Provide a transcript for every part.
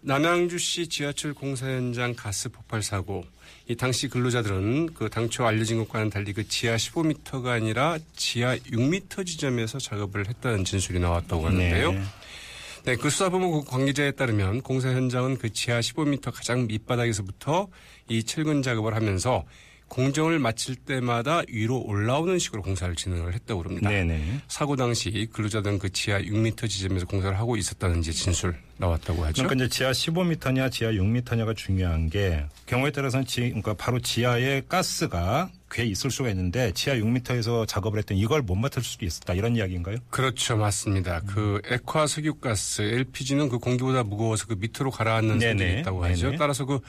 남양주시 지하철 공사 현장 가스 폭발 사고. 이 당시 근로자들은 그 당초 알려진 것과는 달리 그 지하 15m가 아니라 지하 6m 지점에서 작업을 했다는 진술이 나왔다고 하는데요. 네. 네, 그 수사본부 관계자에 따르면 공사 현장은 그 지하 15m 가장 밑바닥에서부터 이 철근 작업을 하면서 공정을 마칠 때마다 위로 올라오는 식으로 공사를 진행을 했다고 합니다. 네네. 사고 당시 근로자들은 그 지하 6m 지점에서 공사를 하고 있었다는 이제 진술 나왔다고 하죠. 그러니까 이제 지하 15m냐 지하 6m냐가 중요한 게 경우에 따라서는 지, 그러니까 바로 지하에 가스가 꽤 있을 수가 있는데 지하 6m에서 작업을 했던 이걸 못 맡을 수도 있었다 이런 이야기인가요? 그렇죠, 맞습니다. 그 액화 석유가스 LPG는 그 공기보다 무거워서 그 밑으로 가라앉는. 성질이 있다고 하죠. 네네. 따라서 그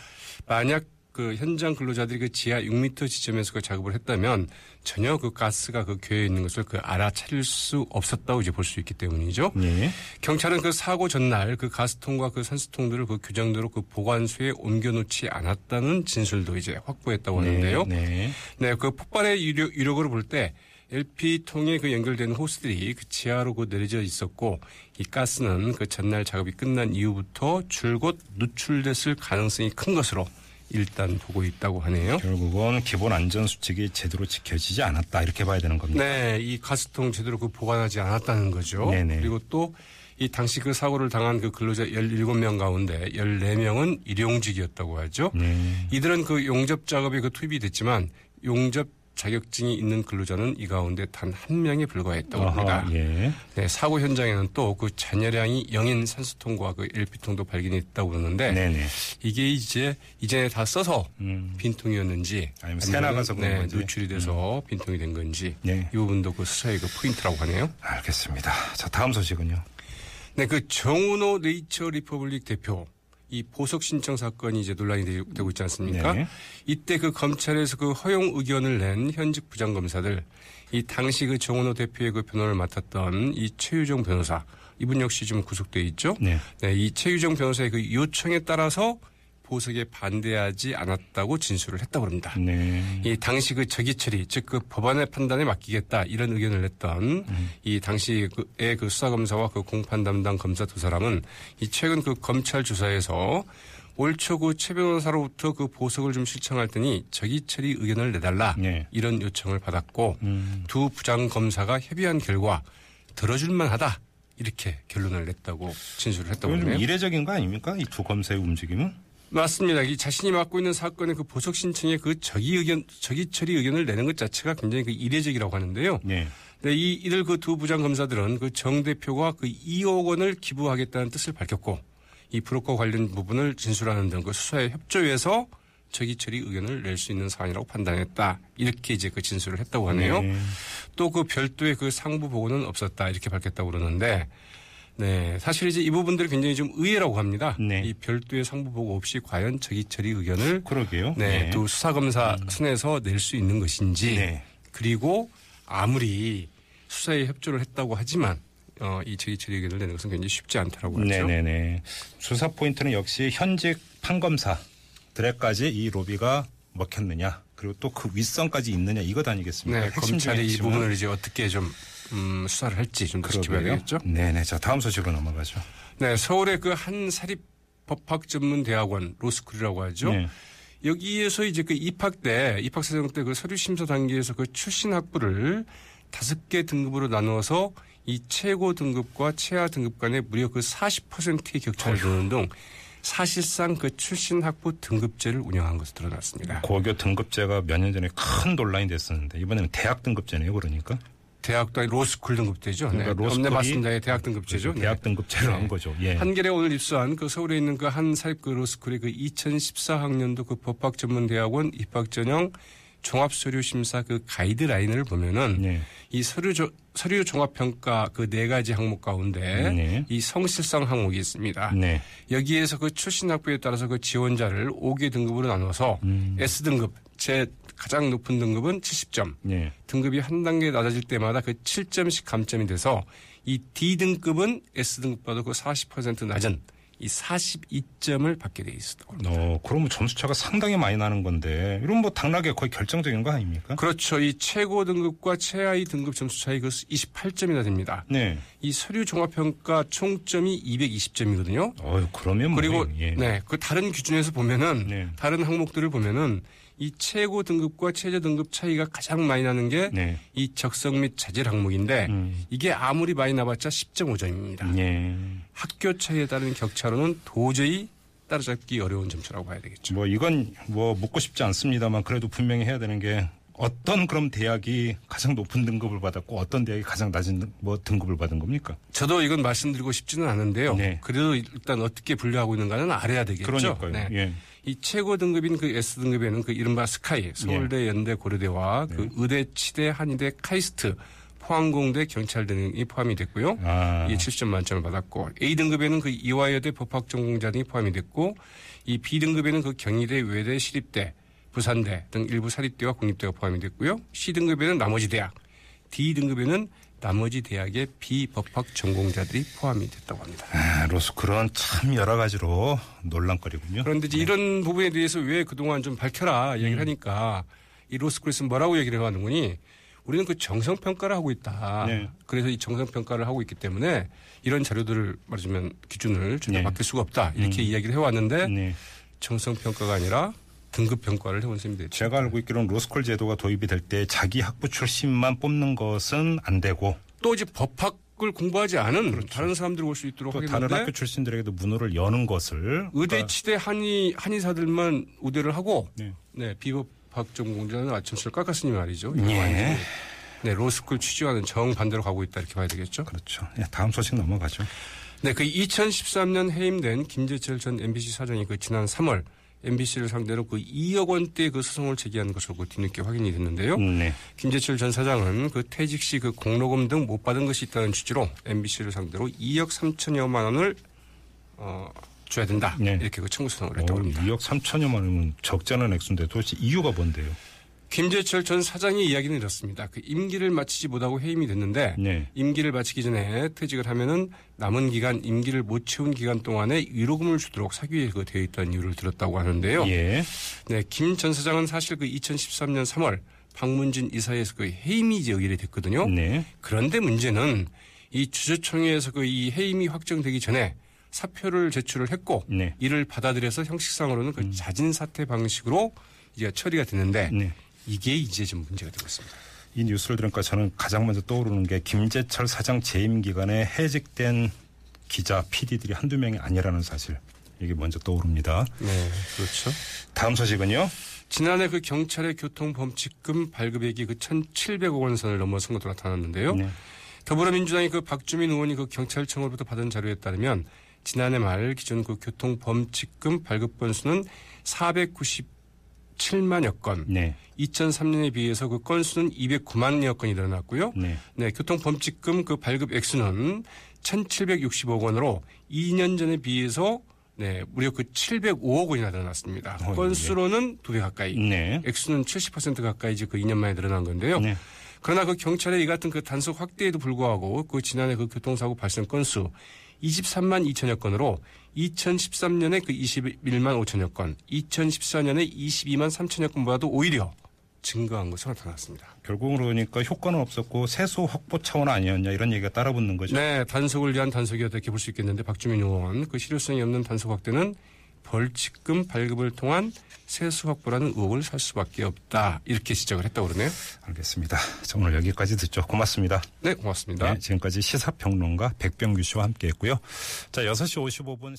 만약 그 현장 근로자들이 그 지하 6m 지점에서 그 작업을 했다면 전혀 그 가스가 그 교에 있는 것을 그 알아차릴 수 없었다고 이제 볼 수 있기 때문이죠. 네. 경찰은 그 사고 전날 그 가스통과 그 산수통들을 그 규정대로 그 보관소에 옮겨놓지 않았다는 진술도 이제 확보했다고 하는데요. 네. 네, 그 폭발의 유력, 유력으로 볼 때 LP통에 그 연결된 호스들이 그 지하로 그 내려져 있었고 이 가스는 그 전날 작업이 끝난 이후부터 줄곧 누출됐을 가능성이 큰 것으로 일단 보고 있다고 하네요. 결국은 기본 안전 수칙이 제대로 지켜지지 않았다 이렇게 봐야 되는 겁니다. 네, 이 가스통 제대로 그 보관하지 않았다는 거죠. 네네. 그리고 또 이 당시 그 사고를 당한 그 근로자 17명 가운데 14명은 일용직이었다고 하죠. 네. 이들은 그 용접 작업에 그 투입이 됐지만 용접 자격증이 있는 근로자는 이 가운데 단 한 명에 불과했다고 합니다. 예. 네, 사고 현장에는 또 그 잔여량이 영인 산소통과 그 LP통도 발견했다고 그러는데 네네. 이게 이제 이전에 다 써서 음. 빈통이었는지 아니면 새 나가서 네, 건지. 음. 누출이 돼서 빈통이 된 건지 네. 이 부분도 그 수사의 그 포인트라고 하네요. 알겠습니다. 자, 다음 소식은요. 네, 그 정운호 네이처 리퍼블릭 대표 이 보석 신청 사건이 이제 논란이 되- 되고 있지 않습니까? 네. 이때 그 검찰에서 그 허용 의견을 낸 현직 부장검사들 이 당시 그 정운호 대표의 그 변호를 맡았던 이 최유정 변호사 이분 역시 지금 구속돼 있죠. 네. 네, 이 최유정 변호사의 그 요청에 따라서 보석에 반대하지 않았다고 진술을 했다고 합니다. 네. 이 당시 그 적의 처리, 즉 그 법원의 판단에 맡기겠다 이런 의견을 냈던 이 당시의 그 수사 검사와 그 공판 담당 검사 두 사람은 이 최근 그 검찰 조사에서 올초그최 변호사로부터 그 보석을 좀 신청할 테니 적의 처리 의견을 내달라 네. 이런 요청을 받았고 음. 두 부장 검사가 협의한 결과 들어줄 만하다 이렇게 결론을 냈다고 진술을 했다고 하네요. 이례적인 거 아닙니까? 이 두 검사의 움직임은? 맞습니다. 이 자신이 맡고 있는 사건의 그 보석 신청에 그 적의 의견, 적의 처리 의견을 내는 것 자체가 굉장히 그 이례적이라고 하는데요. 네. 네, 이 이들 그 두 부장 검사들은 그 정 대표가 그 2억 원을 기부하겠다는 뜻을 밝혔고 이 브로커 관련 부분을 진술하는 등 그 수사에 협조해서 적의 처리 의견을 낼 수 있는 사안이라고 판단했다. 이렇게 이제 그 진술을 했다고 하네요. 네. 또그 별도의 그 상부 보고는 없었다. 이렇게 밝혔다고 그러는데 네, 사실 이제 이 부분들이 굉장히 좀 의외라고 합니다. 네. 이 별도의 상부 보고 없이 과연 적의 처리 의견을 그러게요. 네, 또 수사검사 선에서 낼 수 있는 것인지 네. 그리고 아무리 수사에 협조를 했다고 하지만 어, 이 적의 처리 의견을 내는 것은 굉장히 쉽지 않다라고 하죠. 네네네. 수사 포인트는 역시 현직 판검사 들에까지 이 로비가 먹혔느냐 그리고 또 그 윗선까지 있느냐 이것 아니겠습니까? 네, 검찰이 이. 부분을 이제 어떻게 좀 음, 수사를 할지 좀 더 지켜봐야 그러게요. 되겠죠. 네네. 자 다음 소식으로 넘어가죠. 네, 서울의 그 한 사립 법학 전문 대학원 로스쿨이라고 하죠. 네. 여기에서 이제 그 입학 때 입학 사정 때 그 서류 심사 단계에서 그 출신 학부를 다섯 개 등급으로 나누어서 이 최고 등급과 최하 등급 간에 무려 그 40%의 격차를 두는 등 사실상 그 출신 학부 등급제를 운영한 것으로 드러났습니다. 고교 등급제가 몇 년 전에 큰 논란이 됐었는데 이번에는 대학 등급제네요. 그러니까 대학도 아니 로스쿨 등급제죠. 그러니까 네, 로스쿨이 네, 맞습니다. 예, 대학 등급제죠. 네. 대학 등급제로 한 거죠. 예. 한겨레 오늘 입수한 그 서울에 있는 그 한 사립 그 로스쿨의 그 2014학년도 그 법학 전문 대학원 입학 전형 종합 서류 심사 그 가이드라인을 보면은 네. 이 서류 조, 서류 종합 평가 그 네 가지 항목 가운데 네. 이 성실성 항목이 있습니다. 네. 여기에서 그 출신 학부에 따라서 그 지원자를 5개 등급으로 나눠서 음. S등급 제 가장 높은 등급은 70점. 네. 등급이 한 단계 낮아질 때마다 그 7점씩 감점이 돼서 이 D등급은 S등급보다 그 40% 낮은 이 42점을 받게 돼 있었다고 합니다. 어, 그러면 점수 차가 상당히 많이 나는 건데 이런 뭐 당락에 거의 결정적인 거 아닙니까? 그렇죠. 이 최고 등급과 최하위 등급 점수 차이 그 28점이나 됩니다. 네. 이 서류 종합평가 총점이 220점이거든요. 어, 그러면 뭐 그리고 예. 네, 그 다른 기준에서 보면은 네. 다른 항목들을 보면은 이 최고 등급과 최저 등급 차이가 가장 많이 나는 게이 네. 적성 및 자질 항목인데 음. 이게 아무리 많이 나봤자 10.5점입니다. 예. 학교 차이에 따른 격차로는 도저히 따라잡기 어려운 점수라고 봐야 되겠죠. 뭐 이건 뭐 묻고 싶지 않습니다만 그래도 분명히 해야 되는 게 어떤 그럼 대학이 가장 높은 등급을 받았고 어떤 대학이 가장 낮은 등- 뭐 등급을 받은 겁니까? 저도 이건 말씀드리고 싶지는 않은데요. 네. 그래도 일단 어떻게 분류하고 있는가는 알아야 되겠죠. 그러니까요. 네. 예. 이 최고 등급인 그 S 등급에는 그 이른바 스카이, 서울대, 연대, 고려대와 그 네. 의대, 치대, 한의대, 카이스트, 포항공대, 경찰대 등이 포함이 됐고요. 아. 이게 70점 만점을 받았고 A 등급에는 그 이화여대 법학전공자 등이 포함이 됐고 이 B 등급에는 그 경희대, 외대, 시립대, 부산대 등 일부 사립대와 국립대가 포함이 됐고요. C 등급에는 나머지 대학, D 등급에는 나머지 대학의 비법학 전공자들이 포함이 됐다고 합니다. 아, 로스쿨은 참 여러 가지로 논란거리군요. 그런데 이제 이런 부분에 대해서 왜 그동안 좀 밝혀라 음. 얘기를 하니까 이 로스쿨에서는 뭐라고 얘기를 해가는 거니 우리는 그 정성평가를 하고 있다. 네. 그래서 이 정성평가를 하고 있기 때문에 이런 자료들을 말하자면 기준을 전혀 네. 바뀔 수가 없다. 이렇게 음. 이야기를 해왔는데 네. 정성평가가 아니라 등급 평가를 해온 셈이 됐죠. 제가 알고 있기로는 로스쿨 제도가 도입이 될 때 자기 학부 출신만 뽑는 것은 안 되고 또 이제 법학 을 공부하지 않은 다른 사람들이 올 수 있도록 그렇죠. 또 다른 학교 출신들에게도 문호를 여는 것을 의대, 그러니까 치대, 한의, 한의사들만 우대를 하고 네. 네, 비법학 전공자는 아침술 깎았으니 말이죠. 예. 네, 로스쿨 취지와는 정 반대로 가고 있다 이렇게 봐야 되겠죠. 그렇죠. 예, 다음 소식 넘어가죠. 네, 그 2013년 해임된 김재철 전 MBC 사장이 그 지난 3월 MBC를 상대로 그 2억 원대 그 소송을 제기한 것으로 그 뒤늦게 확인이 됐는데요. 네. 김재철 전 사장은 그 퇴직 시 그 공로금 등 못 받은 것이 있다는 취지로 MBC를 상대로 2억 3천여만 원을 어, 줘야 된다. 네. 이렇게 그 청구 소송을 어, 했다고 합니다. 2억 3천여만 원이면 적지 않은 액수인데 도대체 이유가 뭔데요? 김재철 전 사장의 이야기는 이렇습니다. 그 임기를 마치지 못하고 해임이 됐는데 네. 임기를 마치기 전에 퇴직을 하면은 남은 기간 임기를 못 채운 기간 동안에 위로금을 주도록 사기에 그 되어 있다는 이유를 들었다고 하는데요. 예. 네, 김 전 사장은 사실 그 2013년 3월 박문진 이사에서 그 해임이 제의를 됐거든요. 네. 그런데 문제는 이 주주총회에서 그 이 해임이 확정되기 전에 사표를 제출을 했고 네. 이를 받아들여서 형식상으로는 그 자진 사퇴 방식으로 이제 처리가 됐는데 네. 이게 이제 좀 문제가 되고 있습니다. 이 뉴스를 들으니까 저는 가장 먼저 떠오르는 게 김재철 사장 재임 기간에 해직된 기자, PD들이 한두 명이 아니라는 사실. 이게 먼저 떠오릅니다. 네, 그렇죠. 다음 소식은요. 지난해 그 경찰의 교통범칙금 발급액이 그 1,700억 원 선을 넘어선 것으로 나타났는데요. 네. 더불어민주당이 그 박주민 의원이 그 경찰청으로부터 받은 자료에 따르면 지난해 말 기준 그 교통범칙금 발급 건수는 497만여 건. 네. 2003년에 비해서 그 건수는 209만여 건이 늘어났고요. 네. 네, 교통범칙금 그 발급 액수는 1,760억 원으로 2년 전에 비해서 네, 무려 그 705억 원이나 늘어났습니다. 어, 건수로는 두 배 가까이. 네. 액수는 70% 가까이 이제 그 2년 만에 늘어난 건데요. 네. 그러나 그 경찰의 이 같은 그 단속 확대에도 불구하고 그 지난해 그 교통사고 발생 건수 23만 2천여 건으로 2013년에 그 21만 5천여 건, 2014년에 22만 3천여 건보다도 오히려 증가한 것으로 나타났습니다. 결국은 그러니까 효과는 없었고 세수 확보 차원 아니었냐 이런 얘기가 따라붙는 거죠. 네, 단속을 위한 단속이었다 이렇게 볼 수 있겠는데 박주민 의원 그 실효성이 없는 단속 확대는 벌칙금 발급을 통한 세수 확보라는 의혹을 살 수밖에 없다 이렇게 지적을 했다고 그러네요. 알겠습니다. 자, 오늘 여기까지 듣죠. 고맙습니다. 네, 고맙습니다. 네, 지금까지 시사평론가 백병규 씨와 함께 했고요. 자, 6시 55분.